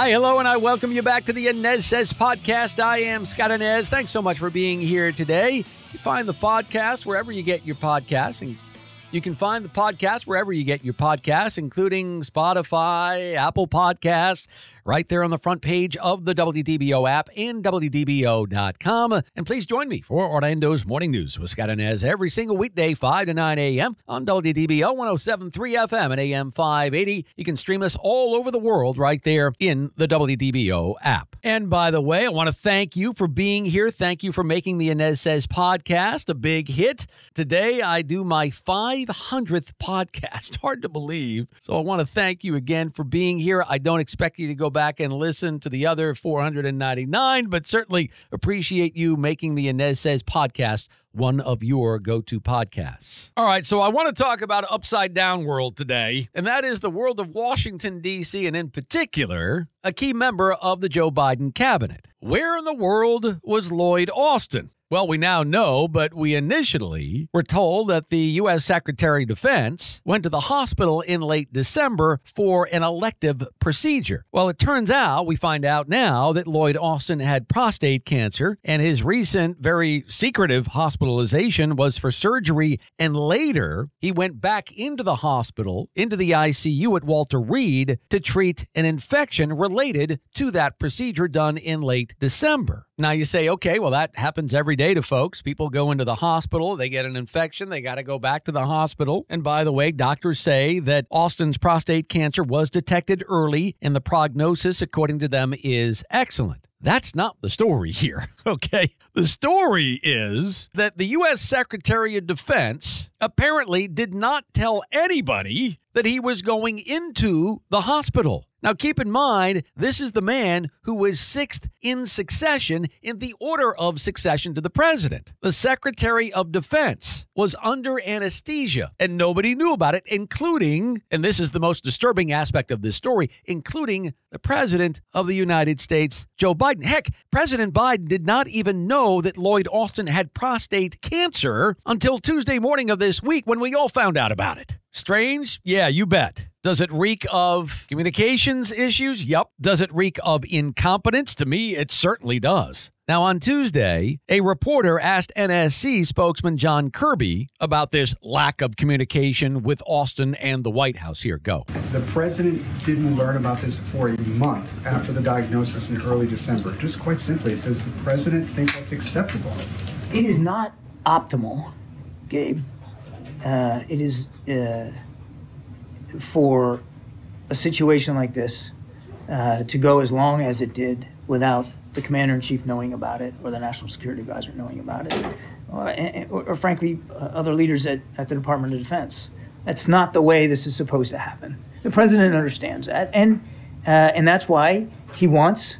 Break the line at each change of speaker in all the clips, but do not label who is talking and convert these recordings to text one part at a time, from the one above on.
Hi, hello, and I welcome you back to the Anez Says podcast. I am Scott Anez. Thanks so much for being here today. You find the podcast wherever you get your podcasts, and you can find the podcast wherever you get your podcasts, including Spotify, Apple Podcasts, right there on the front page of the WDBO app and WDBO.com. And please join me for Orlando's Morning News with Scott Anez every single weekday, 5 to 9 a.m. on WDBO 1073 FM and AM 580. You can stream us all over the world right there in the WDBO app. And by the way, I want to thank you for being here. Thank you for making the Anez Says podcast a big hit. Today, I do my 500th podcast. Hard to believe. So I want to thank you again for being here. I don't expect you to go back and listen to the other 499, but certainly appreciate you making the Anez Says podcast one of your go to podcasts. All right, so I want to talk about upside down world today, and that is the world of Washington, D.C., and in particular, a key member of the Joe Biden cabinet. Where in the world was Lloyd Austin? Well, we now know, but we initially were told that the U.S. Secretary of Defense went to the hospital in late December for an elective procedure. Well, it turns out, we find out now, that Lloyd Austin had prostate cancer, and his recent, very secretive hospitalization was for surgery, and later he went back into the hospital, into the ICU at Walter Reed, to treat an infection related to that procedure done in late December. Now you say, okay, well, that happens every day to folks. People go into the hospital, they get an infection, they got to go back to the hospital. And by the way, doctors say that Austin's prostate cancer was detected early, and the prognosis, according to them, is excellent. That's not the story here, okay? The story is that the U.S. Secretary of Defense apparently did not tell anybody that he was going into the hospital. Now, keep in mind, this is the man who was sixth in succession in the order of succession to the president. The Secretary of Defense was under anesthesia, and nobody knew about it, including, and this is the most disturbing aspect of this story, including the President of the United States, Joe Biden. Heck, President Biden did not even know that Lloyd Austin had prostate cancer until Tuesday morning of this week when we all found out about it. Strange? Yeah, you bet. Does it reek of communications issues? Yep. Does it reek of incompetence? To me, it certainly does. Now, on Tuesday, a reporter asked NSC spokesman John Kirby about this lack of communication with Austin and the White House. Here, go.
The president didn't learn about this for a month after the diagnosis in early December. Just quite simply, does the president think that's acceptable?
It is not optimal, Gabe. Uh, it is uh, for a situation like this uh, to go as long as it did without the commander in chief knowing about it or the national security advisor knowing about it, or, or, or frankly, uh, other leaders at, at the Department of Defense. That's not the way this is supposed to happen. The president understands that, and uh, and that's why he wants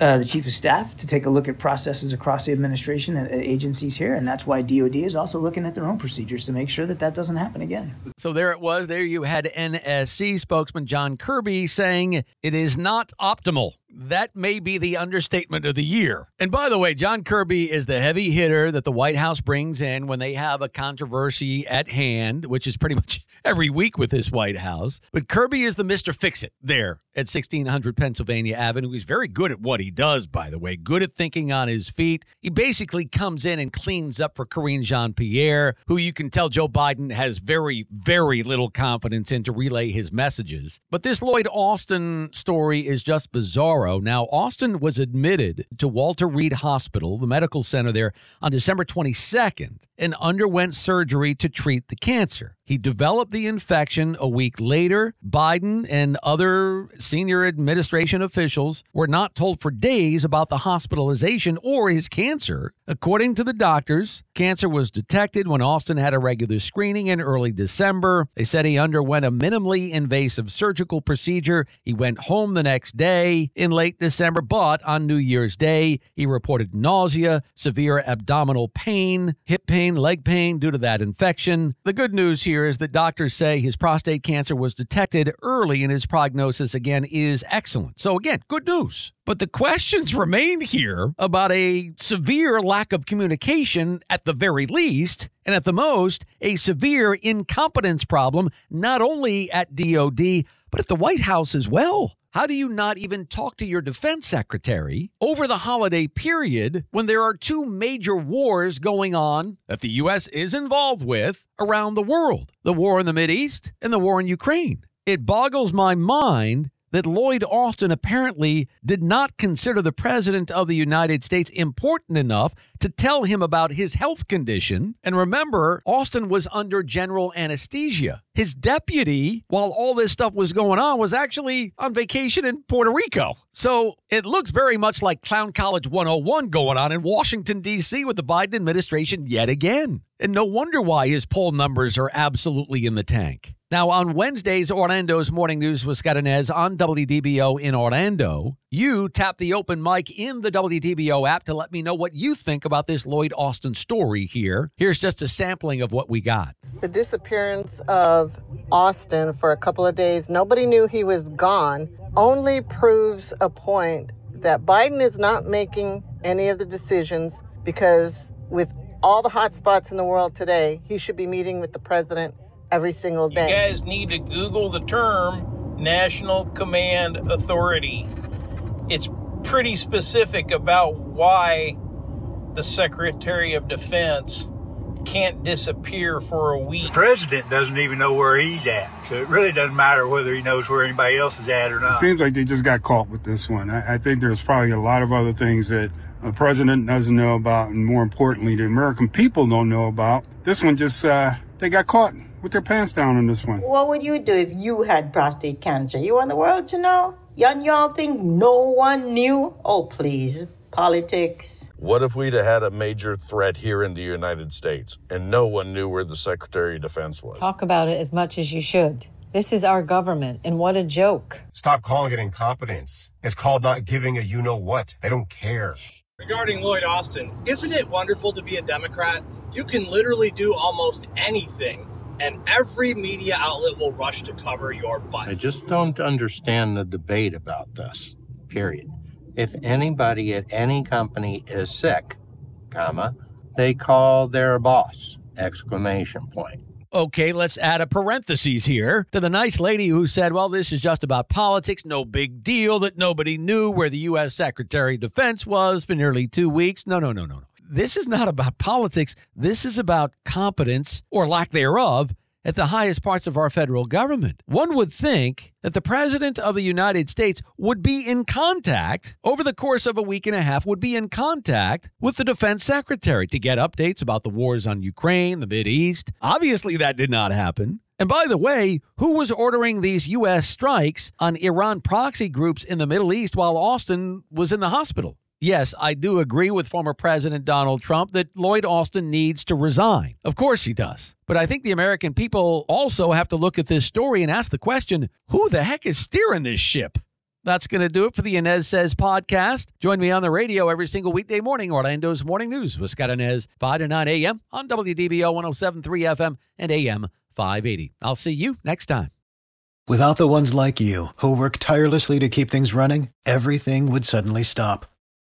uh, the chief of staff to take a look at processes across the administration and agencies here, and that's why DoD is also looking at their own procedures to make sure that that doesn't happen again.
So there it was. There you had NSC spokesman John Kirby saying it is not optimal. That may be the understatement of the year. And by the way, John Kirby is the heavy hitter that the White House brings in when they have a controversy at hand, which is pretty much every week with this White House. But Kirby is the Mr. Fix It there at 1600 Pennsylvania Avenue. He's very good at what he does, by the way, good at thinking on his feet. He basically comes in and cleans up for Karine Jean Pierre, who you can tell Joe Biden has very, very little confidence in to relay his messages. But this Lloyd Austin story is just bizarre tomorrow. Now, Austin was admitted to Walter Reed Hospital, the medical center there, on December 22nd and underwent surgery to treat the cancer. He developed the infection a week later. Biden and other senior administration officials were not told for days about the hospitalization or his cancer. According to the doctors, cancer was detected when Austin had a regular screening in early December. They said he underwent a minimally invasive surgical procedure. He went home the next day in late December, but on New Year's Day, he reported nausea, severe abdominal pain, hip pain, leg pain due to that infection. The good news here is that doctors say his prostate cancer was detected early and his prognosis again is excellent. So, again, good news. But the questions remain here about a severe lack of communication at the very least, and at the most, a severe incompetence problem, not only at DOD, but at the White House as well. How do you not even talk to your defense secretary over the holiday period when there are two major wars going on that the U.S. is involved with around the world? The war in the East and the war in Ukraine. It boggles my mind that Lloyd Austin apparently did not consider the President of the United States important enough to tell him about his health condition. And remember, Austin was under general anesthesia. His deputy, while all this stuff was going on, was actually on vacation in Puerto Rico. So it looks very much like Clown College 101 going on in Washington, D.C. with the Biden administration yet again. And no wonder why his poll numbers are absolutely in the tank. Now, on Wednesdays, Orlando's Morning News with Scott Anez on WDBO in Orlando, you tap the open mic in the WDBO app to let me know what you think about this Lloyd Austin story here. Here's just a sampling of what we got.
The disappearance of Austin for a couple of days, nobody knew he was gone, only proves a point that Biden is not making any of the decisions because with all the hot spots in the world today, he should be meeting with the president every single day.
You guys need to Google the term National Command Authority. It's pretty specific about why the Secretary of Defense can't disappear for a week.
The president doesn't even know where he's at, so it really doesn't matter whether he knows where anybody else is at or not.
It seems like they just got caught with this one. I, I think there's probably a lot of other things that the president doesn't know about, and more importantly, the American people don't know about. This one just, uh, they got caught with their pants down on this one.
What would you do if you had prostate cancer? You want the world to know? And y'all think no one knew? Oh, please. Politics.
What if we'd have had a major threat here in the United States and no one knew where the Secretary of Defense was?
Talk about it as much as you should. This is our government, and what a joke.
Stop calling it incompetence. It's called not giving a you know what. They don't care.
Regarding Lloyd Austin, isn't it wonderful to be a Democrat? You can literally do almost anything and every media outlet will rush to cover your butt.
I just don't understand the debate about this. Period. If anybody at any company is sick, comma, they call their boss. Exclamation point.
Okay, let's add a parenthesis here to the nice lady who said, well, this is just about politics. No big deal that nobody knew where the U.S. Secretary of Defense was for nearly two weeks. No, no, no, no, no this is not about politics. This is about competence or lack thereof at the highest parts of our federal government. One would think that the President of the United States would be in contact over the course of a week and a half, would be in contact with the Defense Secretary to get updates about the wars on Ukraine, the Mid East. Obviously, that did not happen. And by the way, who was ordering these U.S. strikes on Iran proxy groups in the Middle East while Austin was in the hospital? Yes, I do agree with former President Donald Trump that Lloyd Austin needs to resign. Of course he does. But I think the American people also have to look at this story and ask the question who the heck is steering this ship? That's going to do it for the Anez Says podcast. Join me on the radio every single weekday morning, Orlando's Morning News with Scott Anez, 5 to 9 a.m. on WDBO 1073 FM and AM 580. I'll see you next time.
Without the ones like you, who work tirelessly to keep things running, everything would suddenly stop